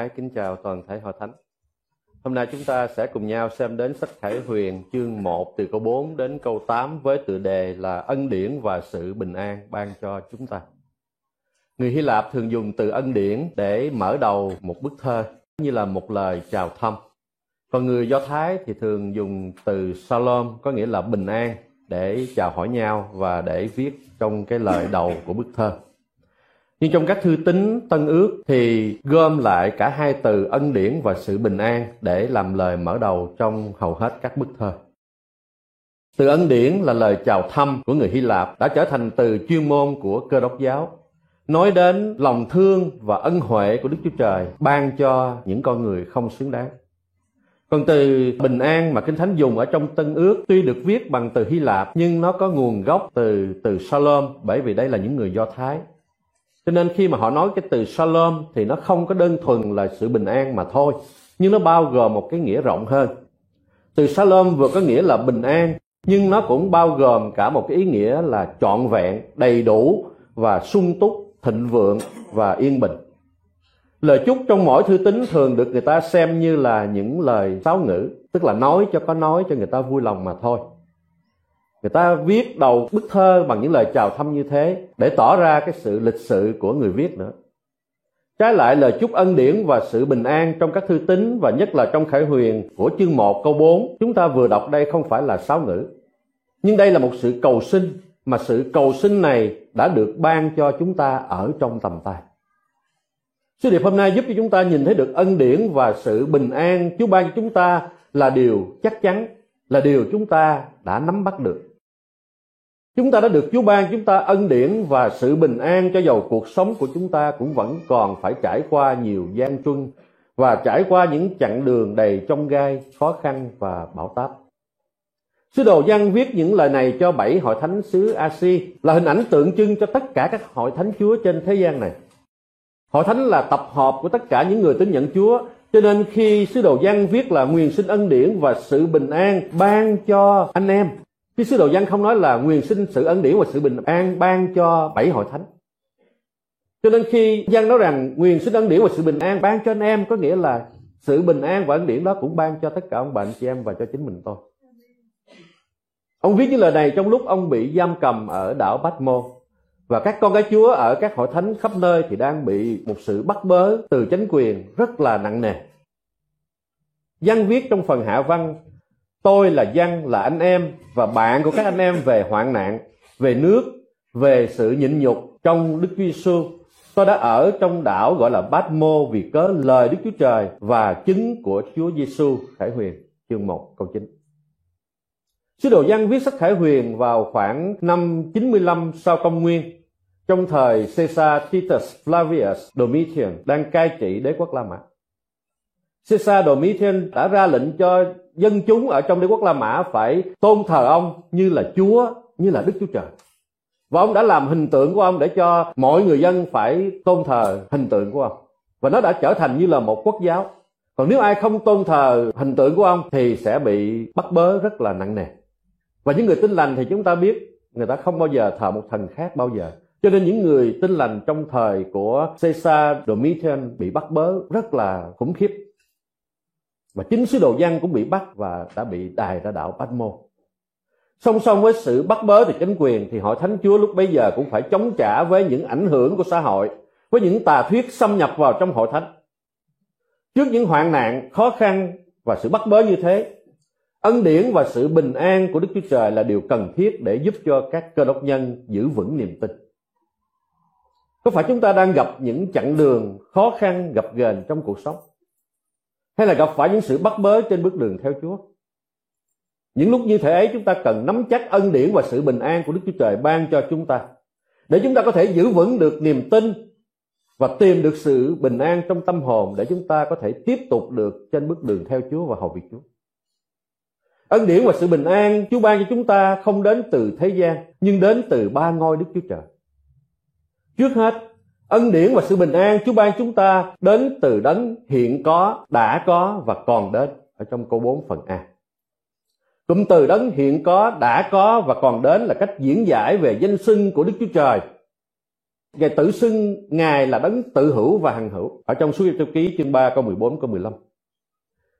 ái kính chào toàn thể hội thánh. Hôm nay chúng ta sẽ cùng nhau xem đến sách Khải Huyền, chương 1 từ câu 4 đến câu 8 với tựa đề là ân điển và sự bình an ban cho chúng ta. Người Hy Lạp thường dùng từ ân điển để mở đầu một bức thơ, như là một lời chào thăm. Còn người Do Thái thì thường dùng từ Shalom, có nghĩa là bình an, để chào hỏi nhau và để viết trong cái lời đầu của bức thơ. Nhưng trong các thư tín Tân ước thì gom lại cả hai từ ân điển và sự bình an để làm lời mở đầu trong hầu hết các bức thơ. Từ ân điển là lời chào thăm của người Hy Lạp đã trở thành từ chuyên môn của cơ đốc giáo. Nói đến lòng thương và ân huệ của Đức Chúa Trời ban cho những con người không xứng đáng. Còn từ bình an mà Kinh Thánh dùng ở trong Tân ước tuy được viết bằng từ Hy Lạp nhưng nó có nguồn gốc từ từ Salom bởi vì đây là những người Do Thái cho nên khi mà họ nói cái từ shalom thì nó không có đơn thuần là sự bình an mà thôi, nhưng nó bao gồm một cái nghĩa rộng hơn. Từ shalom vừa có nghĩa là bình an, nhưng nó cũng bao gồm cả một cái ý nghĩa là trọn vẹn, đầy đủ và sung túc, thịnh vượng và yên bình. Lời chúc trong mỗi thư tín thường được người ta xem như là những lời sáo ngữ, tức là nói cho có nói cho người ta vui lòng mà thôi người ta viết đầu bức thơ bằng những lời chào thăm như thế để tỏ ra cái sự lịch sự của người viết nữa. Trái lại lời chúc ân điển và sự bình an trong các thư tín và nhất là trong khải huyền của chương 1 câu 4 chúng ta vừa đọc đây không phải là sáo ngữ. Nhưng đây là một sự cầu sinh mà sự cầu sinh này đã được ban cho chúng ta ở trong tầm tay. Sứ điệp hôm nay giúp cho chúng ta nhìn thấy được ân điển và sự bình an. Chúa ban cho chúng ta là điều chắc chắn, là điều chúng ta đã nắm bắt được. Chúng ta đã được Chúa ban chúng ta ân điển và sự bình an cho dầu cuộc sống của chúng ta cũng vẫn còn phải trải qua nhiều gian truân và trải qua những chặng đường đầy trong gai, khó khăn và bão táp. Sứ đồ Giăng viết những lời này cho bảy hội thánh xứ Asi là hình ảnh tượng trưng cho tất cả các hội thánh Chúa trên thế gian này. Hội thánh là tập hợp của tất cả những người tín nhận Chúa, cho nên khi sứ đồ Giăng viết là nguyện xin ân điển và sự bình an ban cho anh em Chứ sứ đồ văn không nói là quyền sinh sự ân điển và sự bình an ban cho bảy hội thánh. Cho nên khi văn nói rằng quyền sinh ân điển và sự bình an ban cho anh em, có nghĩa là sự bình an và ân điển đó cũng ban cho tất cả ông bà, anh chị em và cho chính mình tôi. Ông viết những lời này trong lúc ông bị giam cầm ở đảo Bát Mô và các con cái Chúa ở các hội thánh khắp nơi thì đang bị một sự bắt bớ từ chính quyền rất là nặng nề. Văn viết trong phần hạ văn Tôi là dân, là anh em và bạn của các anh em về hoạn nạn, về nước, về sự nhịn nhục trong Đức Chúa Giêsu. Tôi đã ở trong đảo gọi là Bát Mô vì cớ lời Đức Chúa Trời và chứng của Chúa Giêsu Khải Huyền, chương 1 câu 9. Sứ đồ Giăng viết sách Khải Huyền vào khoảng năm 95 sau công nguyên, trong thời Caesar Titus Flavius Domitian đang cai trị đế quốc La Mã. Caesar Domitian đã ra lệnh cho dân chúng ở trong đế quốc La Mã phải tôn thờ ông như là Chúa, như là Đức Chúa Trời. Và ông đã làm hình tượng của ông để cho mọi người dân phải tôn thờ hình tượng của ông. Và nó đã trở thành như là một quốc giáo. Còn nếu ai không tôn thờ hình tượng của ông thì sẽ bị bắt bớ rất là nặng nề. Và những người tin lành thì chúng ta biết người ta không bao giờ thờ một thần khác bao giờ. Cho nên những người tin lành trong thời của Caesar Domitian bị bắt bớ rất là khủng khiếp và chính sứ đồ văn cũng bị bắt và đã bị đài ra đảo Môn. Song song với sự bắt bớ từ chính quyền thì hội thánh chúa lúc bấy giờ cũng phải chống trả với những ảnh hưởng của xã hội, với những tà thuyết xâm nhập vào trong hội thánh. Trước những hoạn nạn, khó khăn và sự bắt bớ như thế, ân điển và sự bình an của đức chúa trời là điều cần thiết để giúp cho các cơ đốc nhân giữ vững niềm tin. Có phải chúng ta đang gặp những chặng đường khó khăn gặp ghềnh trong cuộc sống? Hay là gặp phải những sự bắt bớ trên bước đường theo Chúa. Những lúc như thế ấy chúng ta cần nắm chắc ân điển và sự bình an của Đức Chúa Trời ban cho chúng ta, để chúng ta có thể giữ vững được niềm tin và tìm được sự bình an trong tâm hồn, để chúng ta có thể tiếp tục được trên bước đường theo Chúa và hầu việc Chúa. Ân điển và sự bình an Chúa ban cho chúng ta không đến từ thế gian, nhưng đến từ ba ngôi Đức Chúa Trời. Trước hết Ân điển và sự bình an Chúa ban chúng ta đến từ đấng hiện có, đã có và còn đến ở trong câu 4 phần A. Cụm từ đấng hiện có, đã có và còn đến là cách diễn giải về danh xưng của Đức Chúa Trời. Ngài tự xưng Ngài là đấng tự hữu và hằng hữu. Ở trong suốt Tô ký chương 3 câu 14 câu 15.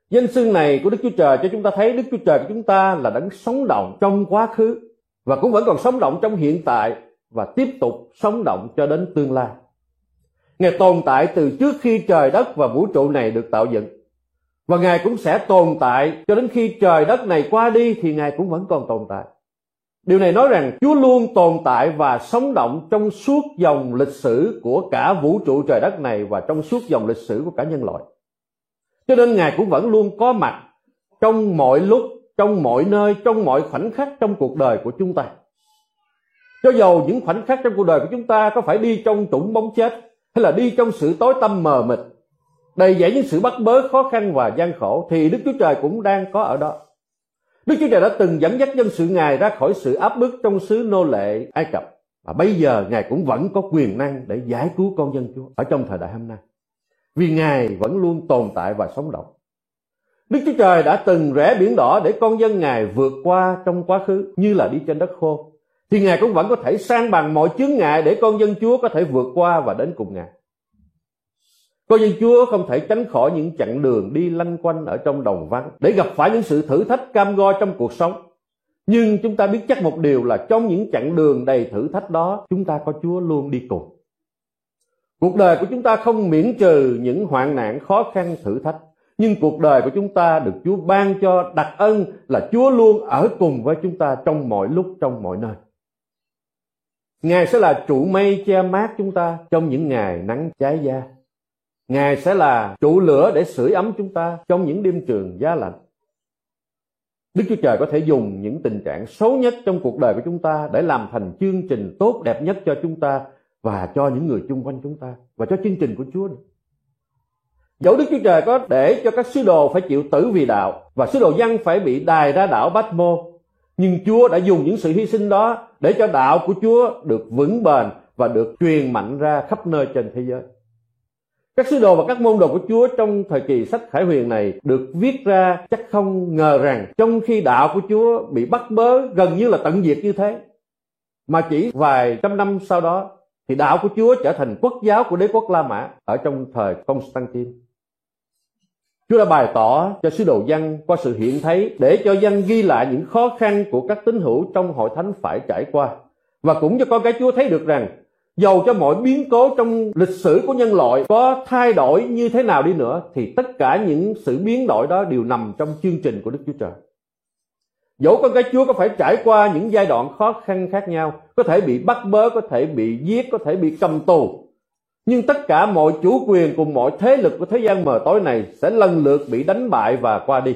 Danh xưng này của Đức Chúa Trời cho chúng ta thấy Đức Chúa Trời của chúng ta là đấng sống động trong quá khứ và cũng vẫn còn sống động trong hiện tại và tiếp tục sống động cho đến tương lai. Ngài tồn tại từ trước khi trời đất và vũ trụ này được tạo dựng. Và Ngài cũng sẽ tồn tại cho đến khi trời đất này qua đi thì Ngài cũng vẫn còn tồn tại. Điều này nói rằng Chúa luôn tồn tại và sống động trong suốt dòng lịch sử của cả vũ trụ trời đất này và trong suốt dòng lịch sử của cả nhân loại. Cho nên Ngài cũng vẫn luôn có mặt trong mọi lúc, trong mọi nơi, trong mọi khoảnh khắc trong cuộc đời của chúng ta. Cho dầu những khoảnh khắc trong cuộc đời của chúng ta có phải đi trong trũng bóng chết hay là đi trong sự tối tăm mờ mịt, đầy dẫy những sự bắt bớ khó khăn và gian khổ thì Đức Chúa Trời cũng đang có ở đó. Đức Chúa Trời đã từng dẫn dắt dân sự Ngài ra khỏi sự áp bức trong xứ nô lệ Ai Cập. Và bây giờ Ngài cũng vẫn có quyền năng để giải cứu con dân Chúa ở trong thời đại hôm nay. Vì Ngài vẫn luôn tồn tại và sống động. Đức Chúa Trời đã từng rẽ biển đỏ để con dân Ngài vượt qua trong quá khứ như là đi trên đất khô. Thì Ngài cũng vẫn có thể sang bằng mọi chướng ngại để con dân Chúa có thể vượt qua và đến cùng Ngài. Con dân Chúa không thể tránh khỏi những chặng đường đi lanh quanh ở trong đồng vắng để gặp phải những sự thử thách cam go trong cuộc sống. Nhưng chúng ta biết chắc một điều là trong những chặng đường đầy thử thách đó, chúng ta có Chúa luôn đi cùng. Cuộc đời của chúng ta không miễn trừ những hoạn nạn khó khăn thử thách, nhưng cuộc đời của chúng ta được Chúa ban cho đặc ân là Chúa luôn ở cùng với chúng ta trong mọi lúc, trong mọi nơi. Ngài sẽ là trụ mây che mát chúng ta trong những ngày nắng cháy da. Ngài sẽ là trụ lửa để sưởi ấm chúng ta trong những đêm trường giá lạnh. Đức Chúa Trời có thể dùng những tình trạng xấu nhất trong cuộc đời của chúng ta để làm thành chương trình tốt đẹp nhất cho chúng ta và cho những người chung quanh chúng ta và cho chương trình của Chúa nữa. Dẫu Đức Chúa Trời có để cho các sứ đồ phải chịu tử vì đạo và sứ đồ dân phải bị đài ra đảo Bát Mô, nhưng Chúa đã dùng những sự hy sinh đó để cho đạo của Chúa được vững bền và được truyền mạnh ra khắp nơi trên thế giới. Các sứ đồ và các môn đồ của Chúa trong thời kỳ sách Khải Huyền này được viết ra chắc không ngờ rằng trong khi đạo của Chúa bị bắt bớ gần như là tận diệt như thế, mà chỉ vài trăm năm sau đó thì đạo của Chúa trở thành quốc giáo của đế quốc La Mã ở trong thời Constantine. Chúa đã bày tỏ cho sứ đồ dân qua sự hiện thấy để cho dân ghi lại những khó khăn của các tín hữu trong hội thánh phải trải qua. Và cũng cho con cái Chúa thấy được rằng dầu cho mọi biến cố trong lịch sử của nhân loại có thay đổi như thế nào đi nữa thì tất cả những sự biến đổi đó đều nằm trong chương trình của Đức Chúa Trời. Dẫu con cái Chúa có phải trải qua những giai đoạn khó khăn khác nhau, có thể bị bắt bớ, có thể bị giết, có thể bị cầm tù. Nhưng tất cả mọi chủ quyền cùng mọi thế lực của thế gian mờ tối này sẽ lần lượt bị đánh bại và qua đi.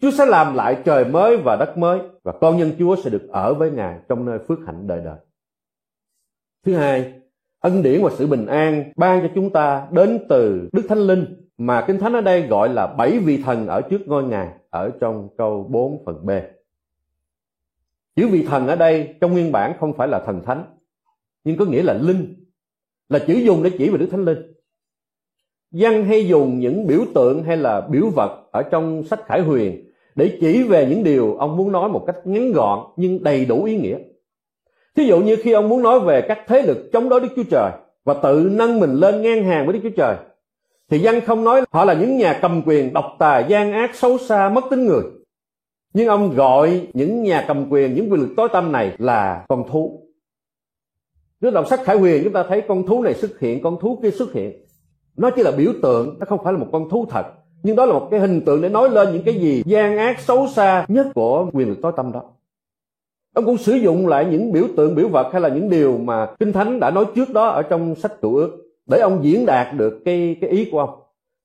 Chúa sẽ làm lại trời mới và đất mới và con nhân Chúa sẽ được ở với Ngài trong nơi phước hạnh đời đời. Thứ hai, ân điển và sự bình an ban cho chúng ta đến từ Đức Thánh Linh mà Kinh Thánh ở đây gọi là bảy vị thần ở trước ngôi Ngài ở trong câu 4 phần B. Chữ vị thần ở đây trong nguyên bản không phải là thần thánh, nhưng có nghĩa là linh, là chữ dùng để chỉ về Đức Thánh Linh. Văn hay dùng những biểu tượng hay là biểu vật ở trong sách Khải Huyền để chỉ về những điều ông muốn nói một cách ngắn gọn nhưng đầy đủ ý nghĩa. Thí dụ như khi ông muốn nói về các thế lực chống đối Đức Chúa Trời và tự nâng mình lên ngang hàng với Đức Chúa Trời, thì dân không nói họ là những nhà cầm quyền độc tài, gian ác, xấu xa, mất tính người. Nhưng ông gọi những nhà cầm quyền, những quyền lực tối tâm này là con thú. Nếu đọc sách Khải Huyền chúng ta thấy con thú này xuất hiện, con thú kia xuất hiện. Nó chỉ là biểu tượng, nó không phải là một con thú thật. Nhưng đó là một cái hình tượng để nói lên những cái gì gian ác xấu xa nhất của quyền lực tối tâm đó ông cũng sử dụng lại những biểu tượng biểu vật hay là những điều mà kinh thánh đã nói trước đó ở trong sách cựu ước để ông diễn đạt được cái cái ý của ông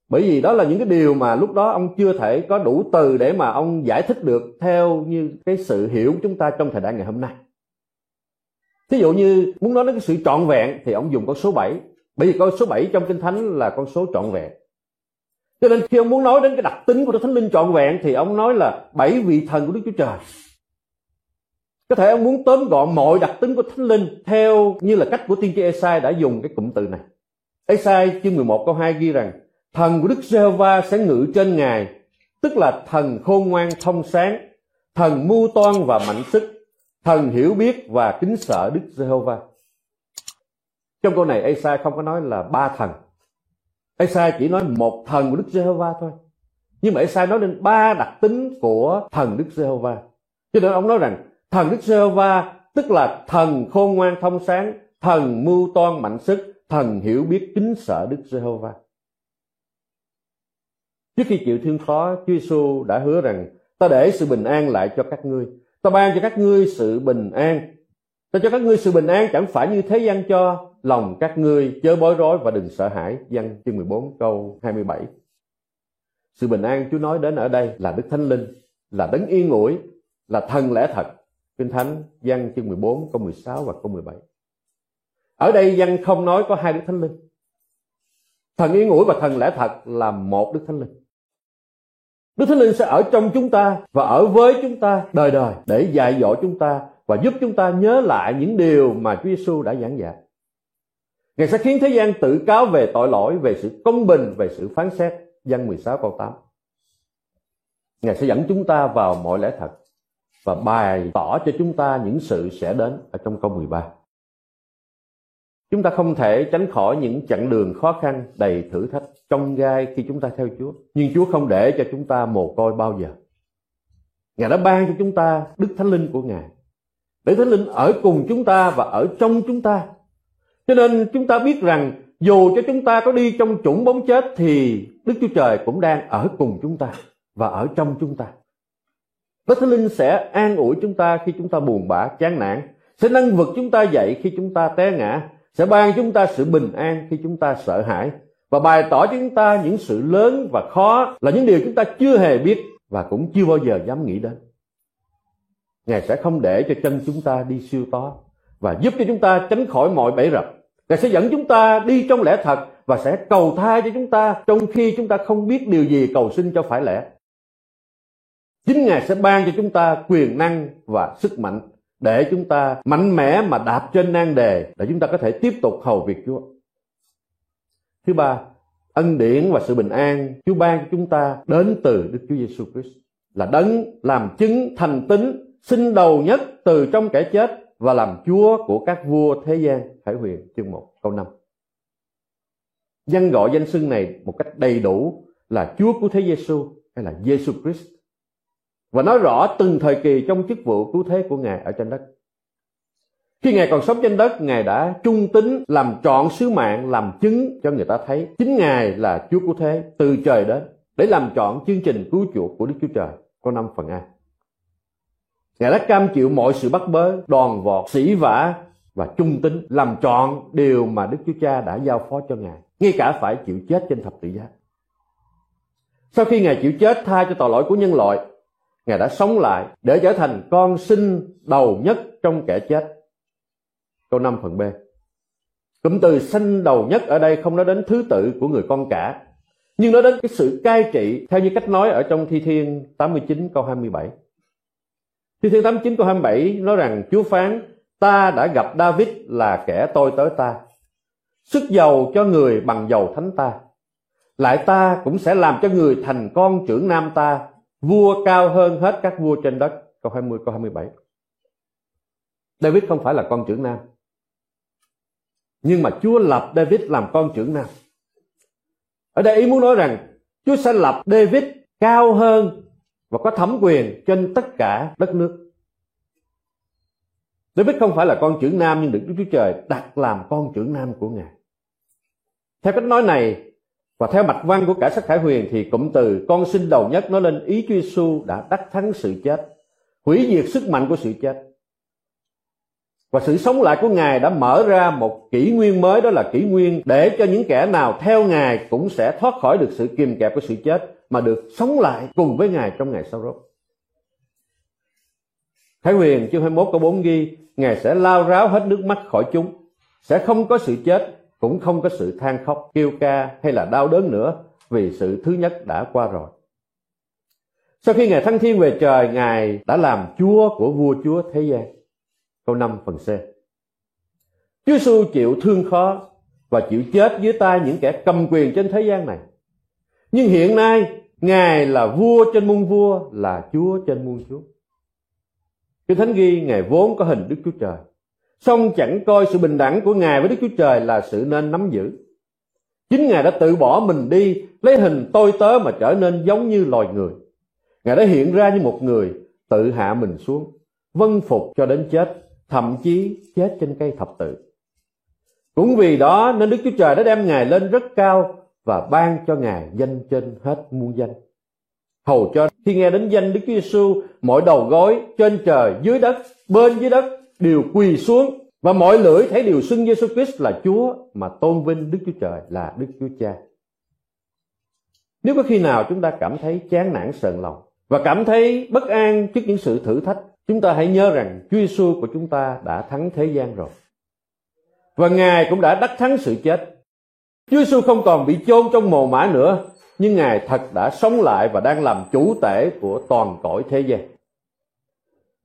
bởi vì đó là những cái điều mà lúc đó ông chưa thể có đủ từ để mà ông giải thích được theo như cái sự hiểu của chúng ta trong thời đại ngày hôm nay thí dụ như muốn nói đến cái sự trọn vẹn thì ông dùng con số 7 bởi vì con số 7 trong kinh thánh là con số trọn vẹn. Cho nên khi ông muốn nói đến cái đặc tính của Đức Thánh Linh trọn vẹn thì ông nói là bảy vị thần của Đức Chúa Trời. Có thể ông muốn tóm gọn mọi đặc tính của Thánh Linh theo như là cách của tiên tri Esai đã dùng cái cụm từ này. Esai chương 11 câu 2 ghi rằng Thần của Đức Giê-hô-va sẽ ngự trên Ngài, tức là thần khôn ngoan thông sáng, thần mưu toan và mạnh sức, thần hiểu biết và kính sợ Đức Giê-hô-va. trong câu này Esai không có nói là ba thần. Esai chỉ nói một thần của Đức Giê-hô-va thôi. Nhưng mà Esai nói đến ba đặc tính của thần Đức Giê-hô-va. Cho nên ông nói rằng, thần Đức Giê-hô-va tức là thần khôn ngoan thông sáng, thần mưu toan mạnh sức, thần hiểu biết kính sợ Đức Giê-hô-va. Trước khi chịu thương khó, Chúa Giêsu đã hứa rằng, ta để sự bình an lại cho các ngươi ta ban cho các ngươi sự bình an. Ta cho các ngươi sự bình an chẳng phải như thế gian cho lòng các ngươi. Chớ bối rối và đừng sợ hãi. Văn chương 14 câu 27 sự bình an Chúa nói đến ở đây là Đức Thánh Linh, là đấng yên ủi, là thần lẽ thật. Kinh Thánh văn chương 14 câu 16 và câu 17 ở đây văn không nói có hai Đức Thánh Linh. Thần yên ủi và thần lẽ thật là một Đức Thánh Linh. Đức Thánh Linh sẽ ở trong chúng ta và ở với chúng ta đời đời để dạy dỗ chúng ta và giúp chúng ta nhớ lại những điều mà Chúa Giêsu đã giảng dạy. Ngài sẽ khiến thế gian tự cáo về tội lỗi, về sự công bình, về sự phán xét. Văn 16 câu 8. Ngài sẽ dẫn chúng ta vào mọi lẽ thật và bày tỏ cho chúng ta những sự sẽ đến ở trong câu 13. Chúng ta không thể tránh khỏi những chặng đường khó khăn đầy thử thách trong gai khi chúng ta theo Chúa. Nhưng Chúa không để cho chúng ta mồ côi bao giờ. Ngài đã ban cho chúng ta Đức Thánh Linh của Ngài. Để Thánh Linh ở cùng chúng ta và ở trong chúng ta. Cho nên chúng ta biết rằng dù cho chúng ta có đi trong chủng bóng chết thì Đức Chúa Trời cũng đang ở cùng chúng ta và ở trong chúng ta. Đức Thánh Linh sẽ an ủi chúng ta khi chúng ta buồn bã, chán nản, sẽ nâng vực chúng ta dậy khi chúng ta té ngã, sẽ ban chúng ta sự bình an khi chúng ta sợ hãi và bày tỏ cho chúng ta những sự lớn và khó là những điều chúng ta chưa hề biết và cũng chưa bao giờ dám nghĩ đến. Ngài sẽ không để cho chân chúng ta đi siêu to và giúp cho chúng ta tránh khỏi mọi bẫy rập. Ngài sẽ dẫn chúng ta đi trong lẽ thật và sẽ cầu thai cho chúng ta trong khi chúng ta không biết điều gì cầu xin cho phải lẽ. Chính Ngài sẽ ban cho chúng ta quyền năng và sức mạnh để chúng ta mạnh mẽ mà đạp trên nan đề để chúng ta có thể tiếp tục hầu việc Chúa. Thứ ba, ân điển và sự bình an Chúa ban cho chúng ta đến từ Đức Chúa Giêsu Christ là đấng làm chứng thành tín sinh đầu nhất từ trong kẻ chết và làm Chúa của các vua thế gian. Khải huyền chương 1 câu 5. Danh gọi danh xưng này một cách đầy đủ là Chúa của Thế Giêsu hay là Giêsu Christ và nói rõ từng thời kỳ trong chức vụ cứu thế của Ngài ở trên đất. Khi Ngài còn sống trên đất, Ngài đã trung tín làm trọn sứ mạng, làm chứng cho người ta thấy chính Ngài là Chúa cứu thế từ trời đến để làm trọn chương trình cứu chuộc của Đức Chúa Trời. Có năm phần A. Ngài đã cam chịu mọi sự bắt bớ, đòn vọt, sỉ vả và trung tín làm trọn điều mà Đức Chúa Cha đã giao phó cho Ngài, ngay cả phải chịu chết trên thập tự giá. Sau khi Ngài chịu chết thay cho tội lỗi của nhân loại, Ngài đã sống lại để trở thành con sinh đầu nhất trong kẻ chết. Câu 5 phần B. Cụm từ sinh đầu nhất ở đây không nói đến thứ tự của người con cả, nhưng nói đến cái sự cai trị theo như cách nói ở trong Thi Thiên 89 câu 27. Thi Thiên 89 câu 27 nói rằng Chúa phán ta đã gặp David là kẻ tôi tới ta. Sức giàu cho người bằng dầu thánh ta. Lại ta cũng sẽ làm cho người thành con trưởng nam ta vua cao hơn hết các vua trên đất câu 20 câu 27 David không phải là con trưởng nam nhưng mà Chúa lập David làm con trưởng nam ở đây ý muốn nói rằng Chúa sẽ lập David cao hơn và có thẩm quyền trên tất cả đất nước David không phải là con trưởng nam nhưng được Đức Chúa Trời đặt làm con trưởng nam của Ngài. Theo cách nói này, và theo mạch văn của cả sách Khải Huyền thì cụm từ con sinh đầu nhất nói lên ý Chúa Giêsu đã đắc thắng sự chết, hủy diệt sức mạnh của sự chết. Và sự sống lại của Ngài đã mở ra một kỷ nguyên mới đó là kỷ nguyên để cho những kẻ nào theo Ngài cũng sẽ thoát khỏi được sự kìm kẹp của sự chết mà được sống lại cùng với Ngài trong ngày sau rốt. Thái Huyền chương 21 câu 4 ghi Ngài sẽ lao ráo hết nước mắt khỏi chúng, sẽ không có sự chết cũng không có sự than khóc kêu ca hay là đau đớn nữa vì sự thứ nhất đã qua rồi sau khi ngài thăng thiên về trời ngài đã làm chúa của vua chúa thế gian câu 5 phần C Chúa Giêsu chịu thương khó và chịu chết dưới tay những kẻ cầm quyền trên thế gian này. Nhưng hiện nay, Ngài là vua trên muôn vua, là Chúa trên muôn chúa. Kinh Thánh ghi Ngài vốn có hình Đức Chúa Trời. song chẳng coi sự bình đẳng của Ngài với Đức Chúa Trời là sự nên nắm giữ. Chính Ngài đã tự bỏ mình đi, lấy hình tôi tớ mà trở nên giống như loài người. Ngài đã hiện ra như một người, tự hạ mình xuống, vân phục cho đến chết, thậm chí chết trên cây thập tự. Cũng vì đó nên Đức Chúa Trời đã đem Ngài lên rất cao và ban cho Ngài danh trên hết muôn danh. Hầu cho khi nghe đến danh Đức Chúa Giêsu, mọi đầu gối trên trời, dưới đất, bên dưới đất đều quỳ xuống và mọi lưỡi thấy đều xưng Giêsu Christ là Chúa mà tôn vinh Đức Chúa Trời là Đức Chúa Cha. Nếu có khi nào chúng ta cảm thấy chán nản sờn lòng và cảm thấy bất an trước những sự thử thách, chúng ta hãy nhớ rằng Chúa Giêsu của chúng ta đã thắng thế gian rồi. Và Ngài cũng đã đắc thắng sự chết. Chúa Giêsu không còn bị chôn trong mồ mã nữa, nhưng Ngài thật đã sống lại và đang làm chủ tể của toàn cõi thế gian.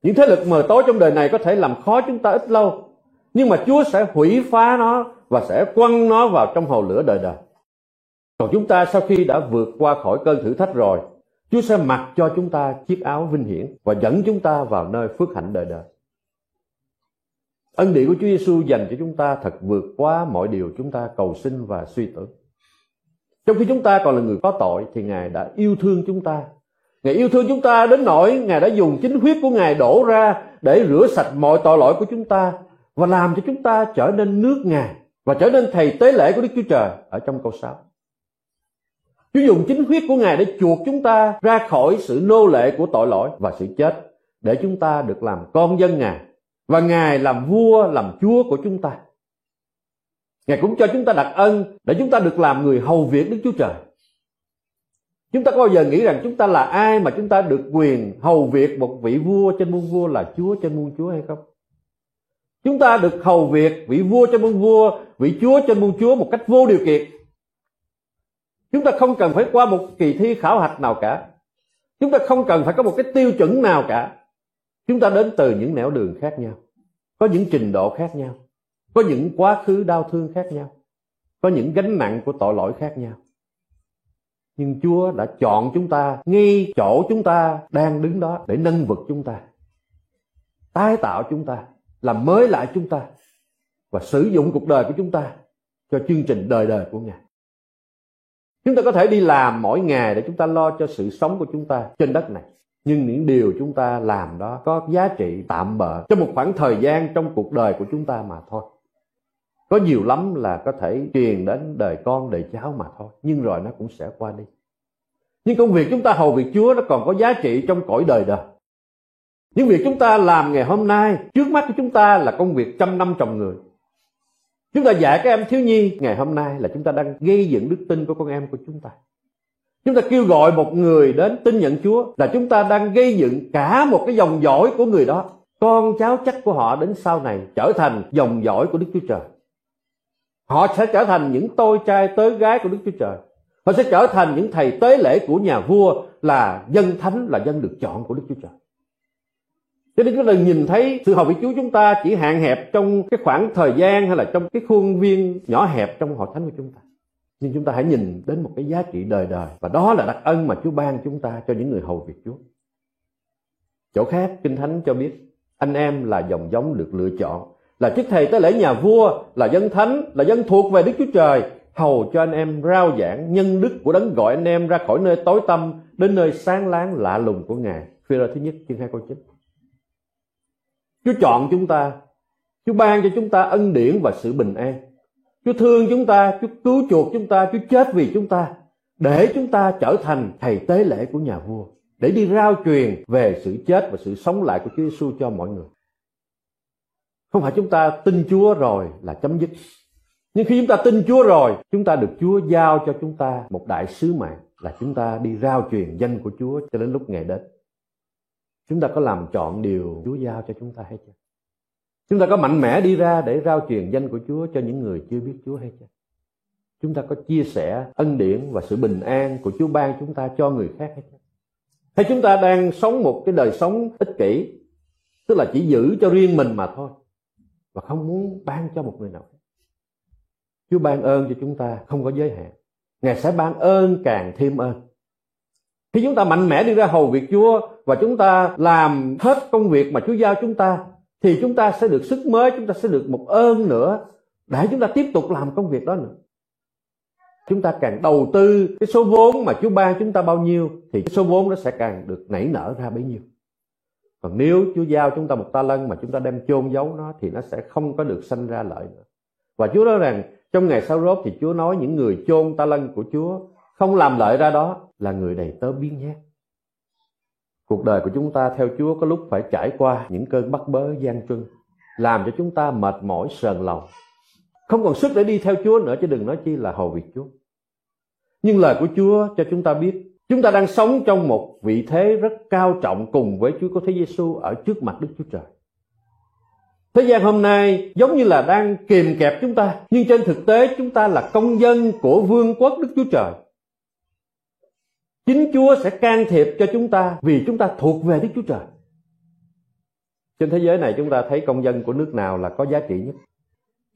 Những thế lực mờ tối trong đời này có thể làm khó chúng ta ít lâu, nhưng mà Chúa sẽ hủy phá nó và sẽ quăng nó vào trong hồ lửa đời đời. Còn chúng ta sau khi đã vượt qua khỏi cơn thử thách rồi, Chúa sẽ mặc cho chúng ta chiếc áo vinh hiển và dẫn chúng ta vào nơi phước hạnh đời đời. Ân điển của Chúa Giêsu dành cho chúng ta thật vượt quá mọi điều chúng ta cầu xin và suy tưởng. Trong khi chúng ta còn là người có tội, thì Ngài đã yêu thương chúng ta. Ngài yêu thương chúng ta đến nỗi Ngài đã dùng chính huyết của Ngài đổ ra để rửa sạch mọi tội lỗi của chúng ta và làm cho chúng ta trở nên nước Ngài và trở nên thầy tế lễ của Đức Chúa Trời ở trong câu 6. Chúa dùng chính huyết của Ngài để chuộc chúng ta ra khỏi sự nô lệ của tội lỗi và sự chết để chúng ta được làm con dân Ngài và Ngài làm vua, làm chúa của chúng ta. Ngài cũng cho chúng ta đặc ân để chúng ta được làm người hầu việc Đức Chúa Trời. Chúng ta có bao giờ nghĩ rằng chúng ta là ai mà chúng ta được quyền hầu việc một vị vua trên muôn vua là chúa trên muôn chúa hay không? Chúng ta được hầu việc vị vua trên muôn vua, vị chúa trên muôn chúa một cách vô điều kiện. Chúng ta không cần phải qua một kỳ thi khảo hạch nào cả. Chúng ta không cần phải có một cái tiêu chuẩn nào cả. Chúng ta đến từ những nẻo đường khác nhau, có những trình độ khác nhau, có những quá khứ đau thương khác nhau, có những gánh nặng của tội lỗi khác nhau. Nhưng Chúa đã chọn chúng ta ngay chỗ chúng ta đang đứng đó để nâng vực chúng ta, tái tạo chúng ta, làm mới lại chúng ta và sử dụng cuộc đời của chúng ta cho chương trình đời đời của Ngài. Chúng ta có thể đi làm mỗi ngày để chúng ta lo cho sự sống của chúng ta trên đất này. Nhưng những điều chúng ta làm đó có giá trị tạm bợ trong một khoảng thời gian trong cuộc đời của chúng ta mà thôi. Có nhiều lắm là có thể truyền đến đời con, đời cháu mà thôi. Nhưng rồi nó cũng sẽ qua đi. Nhưng công việc chúng ta, hầu việc chúa nó còn có giá trị trong cõi đời đời. Những việc chúng ta làm ngày hôm nay, trước mắt của chúng ta là công việc trăm năm trồng người chúng ta dạy các em thiếu nhi, ngày hôm nay là chúng ta đang gây dựng đức tin của con em của chúng ta Chúng ta kêu gọi một người đến tin nhận Chúa là chúng ta đang gây dựng cả một cái dòng dõi của người đó. Con cháu chắc của họ đến sau này trở thành dòng dõi của Đức Chúa Trời. Họ sẽ trở thành những tôi trai tới gái của Đức Chúa Trời. Họ sẽ trở thành những thầy tế lễ của nhà vua là dân thánh, là dân được chọn của Đức Chúa Trời. Cho nên chúng ta nhìn thấy sự hầu vị Chúa chúng ta chỉ hạn hẹp trong cái khoảng thời gian hay là trong cái khuôn viên nhỏ hẹp trong hội thánh của chúng ta nhưng chúng ta hãy nhìn đến một cái giá trị đời đời, và đó là đặc ân mà Chúa ban chúng ta cho những người hầu việc Chúa chỗ khác, kinh thánh cho biết, anh em là dòng giống được lựa chọn, là chức thầy tới lễ nhà vua, là dân thánh, là dân thuộc về Đức Chúa Trời, hầu cho anh em rao giảng nhân đức của đấng gọi anh em ra khỏi nơi tối tăm, đến nơi sáng láng lạ lùng của Ngài. Phi rơ thứ nhất, chương hai câu 9. Chúa chọn chúng ta, Chúa ban cho chúng ta ân điển và sự bình an. Chúa thương chúng ta, Chúa cứu chuộc chúng ta, Chúa chết vì chúng ta để chúng ta trở thành thầy tế lễ của nhà vua để đi rao truyền về sự chết và sự sống lại của Chúa Giêsu cho mọi người. Không phải chúng ta tin Chúa rồi là chấm dứt. Nhưng khi chúng ta tin Chúa rồi, chúng ta được Chúa giao cho chúng ta một đại sứ mạng là chúng ta đi rao truyền danh của Chúa cho đến lúc ngày đến. Chúng ta có làm chọn điều Chúa giao cho chúng ta hay chưa? Chúng ta có mạnh mẽ đi ra để rao truyền danh của Chúa cho những người chưa biết Chúa hay chưa? Chúng ta có chia sẻ ân điển và sự bình an của Chúa ban chúng ta cho người khác hay chưa? Hay chúng ta đang sống một cái đời sống ích kỷ, tức là chỉ giữ cho riêng mình mà thôi và không muốn ban cho một người nào khác. Chúa ban ơn cho chúng ta không có giới hạn. Ngài sẽ ban ơn càng thêm ơn. Khi chúng ta mạnh mẽ đi ra hầu việc Chúa và chúng ta làm hết công việc mà Chúa giao chúng ta, thì chúng ta sẽ được sức mới, chúng ta sẽ được một ơn nữa để chúng ta tiếp tục làm công việc đó nữa. Chúng ta càng đầu tư cái số vốn mà Chúa ban chúng ta bao nhiêu, thì cái số vốn nó sẽ càng được nảy nở ra bấy nhiêu. Còn nếu Chúa giao chúng ta một ta lân mà chúng ta đem chôn giấu nó, thì nó sẽ không có được sanh ra lợi nữa. Và Chúa nói rằng, trong ngày sau rốt thì Chúa nói những người chôn ta lân của Chúa không làm lợi ra đó là người đầy tớ biến nhát cuộc đời của chúng ta theo Chúa có lúc phải trải qua những cơn bắt bớ gian truân làm cho chúng ta mệt mỏi sờn lòng không còn sức để đi theo Chúa nữa chứ đừng nói chi là hầu việc Chúa nhưng lời của Chúa cho chúng ta biết chúng ta đang sống trong một vị thế rất cao trọng cùng với Chúa có Thế Giêsu ở trước mặt Đức Chúa Trời. Thế gian hôm nay giống như là đang kìm kẹp chúng ta, nhưng trên thực tế chúng ta là công dân của vương quốc Đức Chúa Trời. Chính Chúa sẽ can thiệp cho chúng ta vì chúng ta thuộc về Đức Chúa Trời. Trên thế giới này chúng ta thấy công dân của nước nào là có giá trị nhất.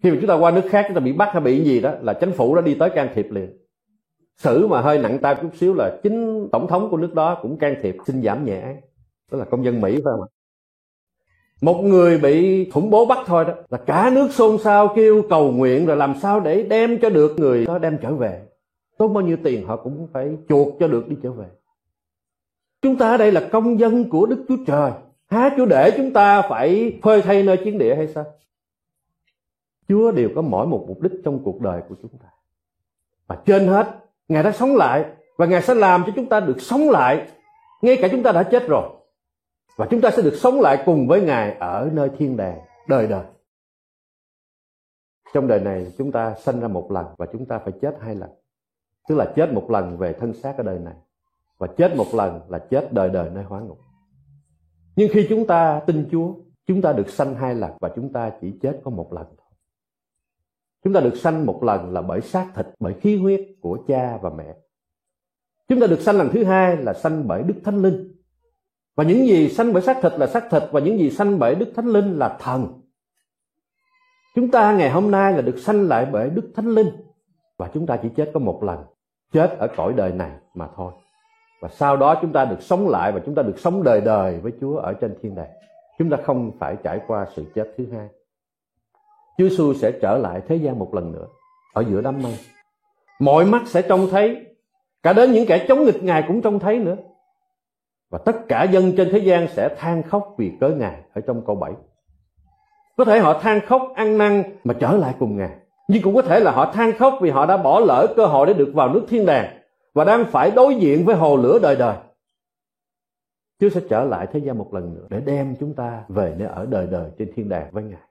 Khi mà chúng ta qua nước khác, chúng ta bị bắt hay bị gì đó là chính phủ đã đi tới can thiệp liền xử mà hơi nặng tay chút xíu là chính tổng thống của nước đó cũng can thiệp xin giảm nhẹ án đó là công dân mỹ phải không ạ một người bị khủng bố bắt thôi đó, là cả nước xôn xao kêu cầu nguyện rồi làm sao để đem cho được người đó đem trở về tốn bao nhiêu tiền họ cũng phải chuột cho được đi trở về chúng ta ở đây là công dân của đức chúa trời há chúa để chúng ta phải phơi thay nơi chiến địa hay sao chúa đều có mỗi một mục đích trong cuộc đời của chúng ta và trên hết, Ngài đã sống lại và Ngài sẽ làm cho chúng ta được sống lại ngay cả chúng ta đã chết rồi. Và chúng ta sẽ được sống lại cùng với Ngài ở nơi thiên đàng, đời đời. Trong đời này, chúng ta sanh ra một lần và chúng ta phải chết hai lần. Tức là chết một lần về thân xác ở đời này và chết một lần là chết đời đời nơi hóa ngục. Nhưng khi chúng ta tin Chúa, chúng ta được sanh hai lần và chúng ta chỉ chết có một lần thôi. Chúng ta được sanh một lần là bởi xác thịt, bởi khí huyết của cha và mẹ. Chúng ta được sanh lần thứ hai là sanh bởi Đức Thánh Linh. Và những gì sanh bởi xác thịt là xác thịt và những gì sanh bởi Đức Thánh Linh là thần. Chúng ta ngày hôm nay là được sanh lại bởi Đức Thánh Linh và chúng ta chỉ chết có một lần, chết ở cõi đời này mà thôi. Và sau đó chúng ta được sống lại và chúng ta được sống đời đời với Chúa ở trên thiên đàng. Chúng ta không phải trải qua sự chết thứ hai. Chúa Giêsu sẽ trở lại thế gian một lần nữa ở giữa đám mây. Mọi mắt sẽ trông thấy, cả đến những kẻ chống nghịch Ngài cũng trông thấy nữa. Và tất cả dân trên thế gian sẽ than khóc vì cớ Ngài ở trong câu 7. Có thể họ than khóc ăn năn mà trở lại cùng Ngài. Nhưng cũng có thể là họ than khóc vì họ đã bỏ lỡ cơ hội để được vào nước thiên đàng và đang phải đối diện với hồ lửa đời đời. Chúa sẽ trở lại thế gian một lần nữa để đem chúng ta về nơi ở đời đời trên thiên đàng với Ngài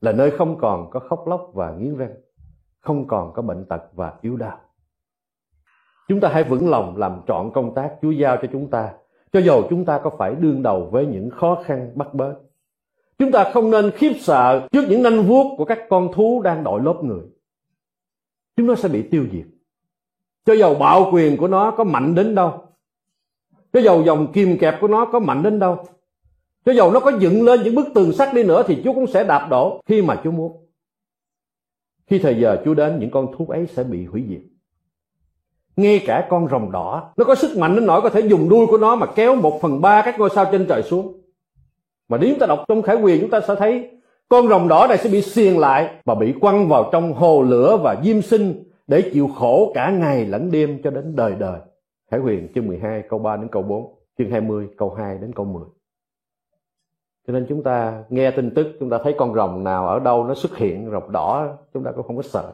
là nơi không còn có khóc lóc và nghiến răng, không còn có bệnh tật và yếu đau. Chúng ta hãy vững lòng làm trọn công tác Chúa giao cho chúng ta, cho dù chúng ta có phải đương đầu với những khó khăn bắt bớ. Chúng ta không nên khiếp sợ trước những nanh vuốt của các con thú đang đội lốp người. Chúng nó sẽ bị tiêu diệt. Cho dầu bạo quyền của nó có mạnh đến đâu. Cho dầu dòng kim kẹp của nó có mạnh đến đâu cho dầu nó có dựng lên những bức tường sắt đi nữa thì Chúa cũng sẽ đạp đổ khi mà Chúa muốn. Khi thời giờ Chúa đến những con thú ấy sẽ bị hủy diệt. Ngay cả con rồng đỏ, nó có sức mạnh đến nỗi có thể dùng đuôi của nó mà kéo một phần ba các ngôi sao trên trời xuống. Mà nếu chúng ta đọc trong khải quyền chúng ta sẽ thấy con rồng đỏ này sẽ bị xiềng lại và bị quăng vào trong hồ lửa và diêm sinh để chịu khổ cả ngày lẫn đêm cho đến đời đời. Khải huyền chương 12 câu 3 đến câu 4, chương 20 câu 2 đến câu 10 cho nên chúng ta nghe tin tức chúng ta thấy con rồng nào ở đâu nó xuất hiện rồng đỏ chúng ta cũng không có sợ.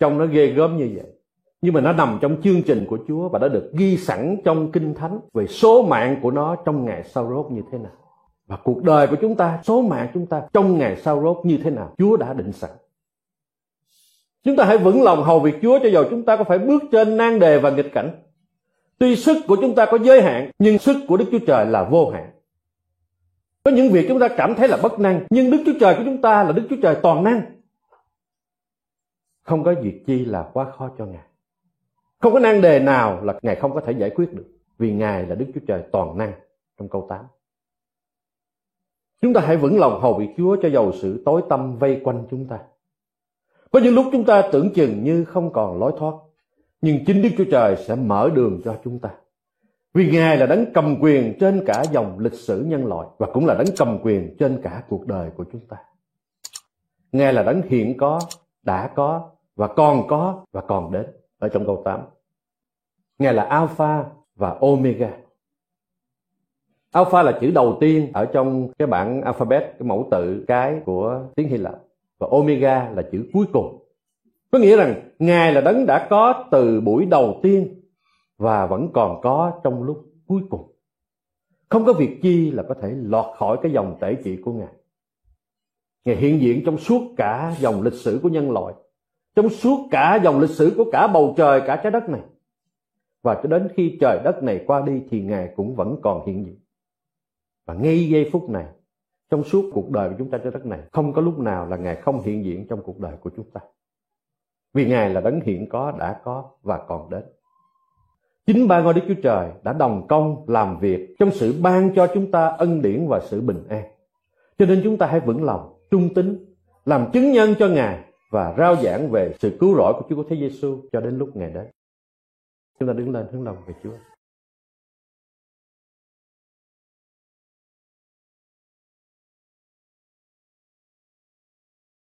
Trông nó ghê gớm như vậy. Nhưng mà nó nằm trong chương trình của Chúa và đã được ghi sẵn trong kinh thánh về số mạng của nó trong ngày sau rốt như thế nào và cuộc đời của chúng ta số mạng chúng ta trong ngày sau rốt như thế nào Chúa đã định sẵn chúng ta hãy vững lòng hầu việc Chúa cho dù chúng ta có phải bước trên nan đề và nghịch cảnh tuy sức của chúng ta có giới hạn nhưng sức của Đức Chúa Trời là vô hạn có những việc chúng ta cảm thấy là bất năng, nhưng Đức Chúa Trời của chúng ta là Đức Chúa Trời toàn năng. Không có việc chi là quá khó cho Ngài. Không có nan đề nào là Ngài không có thể giải quyết được. Vì Ngài là Đức Chúa Trời toàn năng trong câu 8. Chúng ta hãy vững lòng hầu bị Chúa cho dầu sự tối tâm vây quanh chúng ta. Có những lúc chúng ta tưởng chừng như không còn lối thoát. Nhưng chính Đức Chúa Trời sẽ mở đường cho chúng ta. Vì Ngài là đấng cầm quyền trên cả dòng lịch sử nhân loại và cũng là đấng cầm quyền trên cả cuộc đời của chúng ta. Ngài là đấng hiện có, đã có và còn có và còn đến ở trong câu 8. Ngài là Alpha và Omega. Alpha là chữ đầu tiên ở trong cái bảng alphabet, cái mẫu tự cái của tiếng Hy Lạp. Và Omega là chữ cuối cùng. Có nghĩa rằng Ngài là đấng đã có từ buổi đầu tiên và vẫn còn có trong lúc cuối cùng. Không có việc chi là có thể lọt khỏi cái dòng tể trị của Ngài. Ngài hiện diện trong suốt cả dòng lịch sử của nhân loại. Trong suốt cả dòng lịch sử của cả bầu trời, cả trái đất này. Và cho đến khi trời đất này qua đi thì Ngài cũng vẫn còn hiện diện. Và ngay giây phút này, trong suốt cuộc đời của chúng ta trên đất này, không có lúc nào là Ngài không hiện diện trong cuộc đời của chúng ta. Vì Ngài là đấng hiện có, đã có và còn đến. Chính ba ngôi Đức Chúa Trời đã đồng công làm việc trong sự ban cho chúng ta ân điển và sự bình an. Cho nên chúng ta hãy vững lòng, trung tín, làm chứng nhân cho Ngài và rao giảng về sự cứu rỗi của Chúa Thế Giêsu cho đến lúc Ngài đến. Chúng ta đứng lên hướng lòng về Chúa.